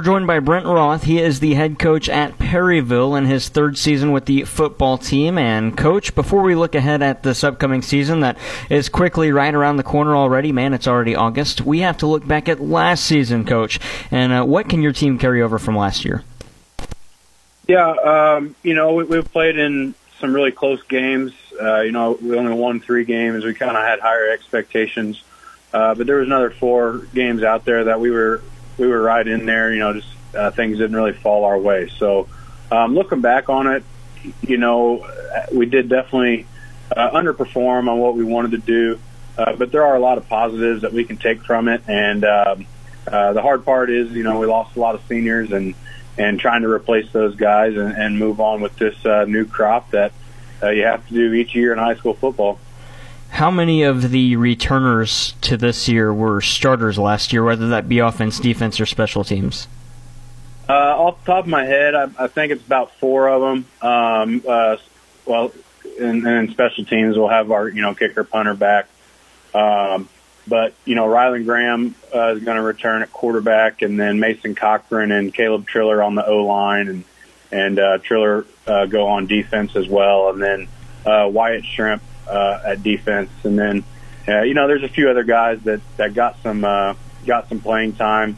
We're joined by Brent Roth. He is the head coach at Perryville in his third season with the football team. And, coach, before we look ahead at this upcoming season that is quickly right around the corner already, man, it's already August, we have to look back at last season, coach. And uh, what can your team carry over from last year? Yeah, um, you know, we, we've played in some really close games. Uh, you know, we only won three games. We kind of had higher expectations. Uh, but there was another four games out there that we were we were right in there. You know, just uh, things didn't really fall our way. So um, looking back on it, you know, we did definitely uh, underperform on what we wanted to do. Uh, but there are a lot of positives that we can take from it. And um, uh, the hard part is, you know, we lost a lot of seniors and and trying to replace those guys and, and move on with this uh, new crop that uh, you have to do each year in high school football. How many of the returners to this year were starters last year, whether that be offense, defense, or special teams? Uh, off the top of my head, I, I think it's about four of them. Um, uh, well, and, and special teams we'll have our you know kicker, punter back. Um, but you know, Rylan Graham uh, is going to return at quarterback, and then Mason Cochran and Caleb Triller on the O line, and and uh, Triller uh, go on defense as well, and then uh, Wyatt Shrimp uh, at defense, and then uh, you know there's a few other guys that that got some uh, got some playing time.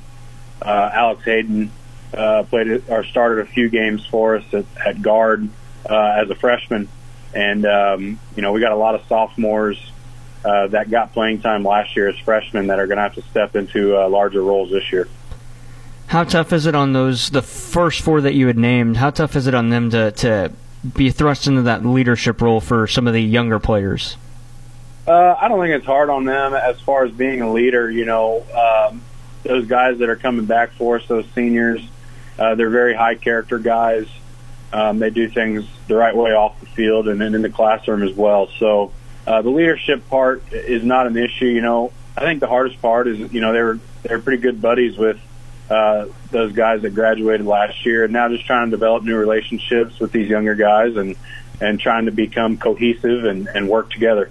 Uh, Alex Hayden uh, played or started a few games for us at, at guard uh, as a freshman, and um, you know we got a lot of sophomores uh, that got playing time last year as freshmen that are going to have to step into uh, larger roles this year. How tough is it on those the first four that you had named? How tough is it on them to to be thrust into that leadership role for some of the younger players? Uh, I don't think it's hard on them as far as being a leader. You know, um, those guys that are coming back for us, those seniors, uh, they're very high character guys. Um, they do things the right way off the field and, and in the classroom as well. So uh, the leadership part is not an issue. You know, I think the hardest part is you know they were they're pretty good buddies with uh, those guys that graduated last year, and now just trying to develop new relationships with these younger guys and and trying to become cohesive and, and work together.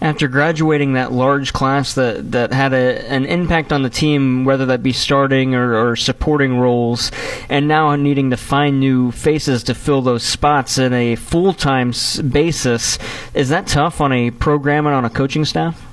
After graduating that large class that, that had a, an impact on the team, whether that be starting or, or supporting roles, and now needing to find new faces to fill those spots in a full time basis, is that tough on a program and on a coaching staff?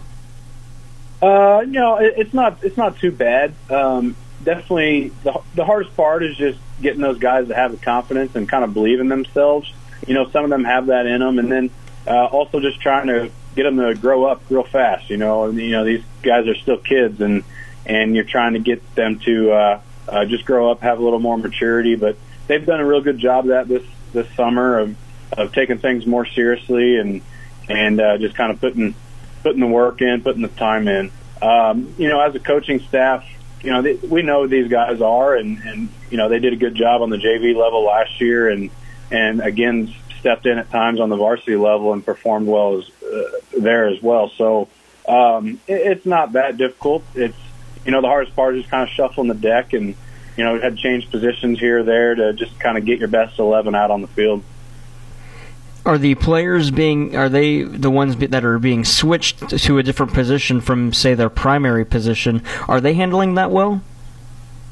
Uh, you know, it, it's not it's not too bad. Um, definitely the the hardest part is just getting those guys to have the confidence and kind of believe in themselves. You know, some of them have that in them, and then uh, also just trying to get them to grow up real fast. You know, and you know these guys are still kids, and and you're trying to get them to uh, uh, just grow up, have a little more maturity. But they've done a real good job of that this this summer of of taking things more seriously and and uh, just kind of putting putting the work in, putting the time in. Um, you know, as a coaching staff, you know, they, we know these guys are, and and you know they did a good job on the JV level last year, and and again stepped in at times on the varsity level and performed well as uh, there as well. So um, it, it's not that difficult. It's you know the hardest part is just kind of shuffling the deck, and you know had to change positions here or there to just kind of get your best eleven out on the field. Are the players being are they the ones that are being switched to a different position from say their primary position? Are they handling that well?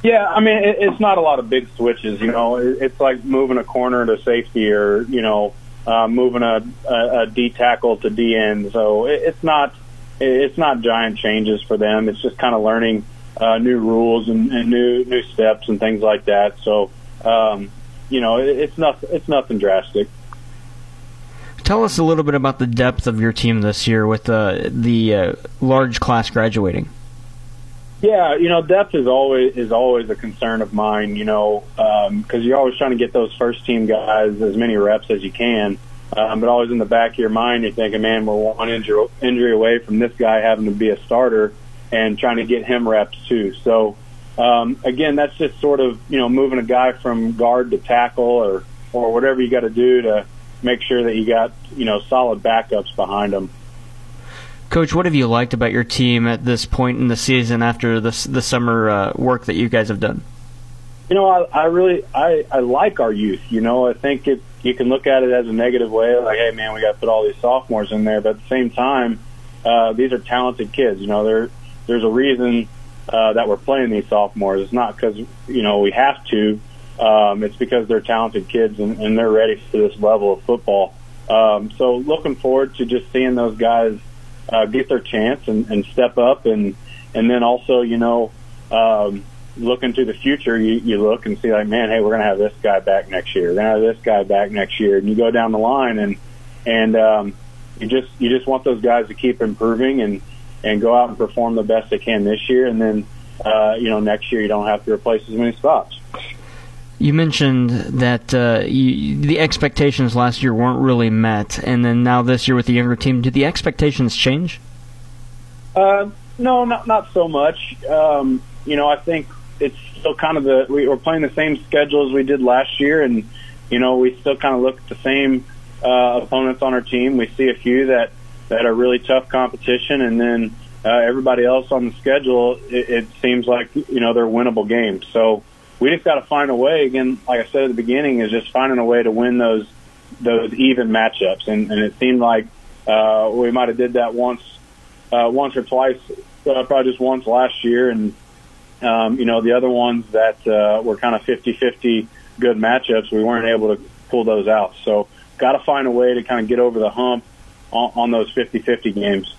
Yeah, I mean it, it's not a lot of big switches. You know, it, it's like moving a corner to safety or you know uh, moving a, a, a D tackle to D end. So it, it's not it's not giant changes for them. It's just kind of learning uh, new rules and, and new new steps and things like that. So um, you know, it, it's not it's nothing drastic. Tell us a little bit about the depth of your team this year with uh, the uh, large class graduating. Yeah, you know, depth is always is always a concern of mine. You know, because um, you're always trying to get those first team guys as many reps as you can. Um, but always in the back of your mind, you're thinking, man, we're one injury, injury away from this guy having to be a starter and trying to get him reps too. So um, again, that's just sort of you know moving a guy from guard to tackle or or whatever you got to do to make sure that you got you know solid backups behind them. Coach, what have you liked about your team at this point in the season after the the summer uh, work that you guys have done? You know, I, I really I, I like our youth. You know, I think it you can look at it as a negative way, like, hey man, we got to put all these sophomores in there. But at the same time, uh, these are talented kids. You know, there there's a reason uh, that we're playing these sophomores. It's not because you know we have to. Um, it's because they're talented kids and, and they're ready for this level of football. Um, so looking forward to just seeing those guys uh, get their chance and, and step up, and and then also you know um, look into the future. You, you look and see like, man, hey, we're gonna have this guy back next year. We're gonna have this guy back next year, and you go down the line and and um, you just you just want those guys to keep improving and and go out and perform the best they can this year, and then uh, you know next year you don't have to replace as many spots. You mentioned that uh, you, the expectations last year weren't really met, and then now this year with the younger team, did the expectations change? Uh, no, not not so much. Um, you know, I think it's still kind of the we, we're playing the same schedule as we did last year, and you know we still kind of look at the same uh, opponents on our team. We see a few that that are really tough competition, and then uh, everybody else on the schedule. It, it seems like you know they're winnable games. So we just got to find a way. Again, like I said at the beginning, is just finding a way to win those those even matchups. And, and it seemed like uh, we might have did that once uh, once or twice, uh, probably just once last year. And um, you know the other ones that uh, were kind of 50-50 good matchups, we weren't able to pull those out. So got to find a way to kind of get over the hump on, on those 50-50 games.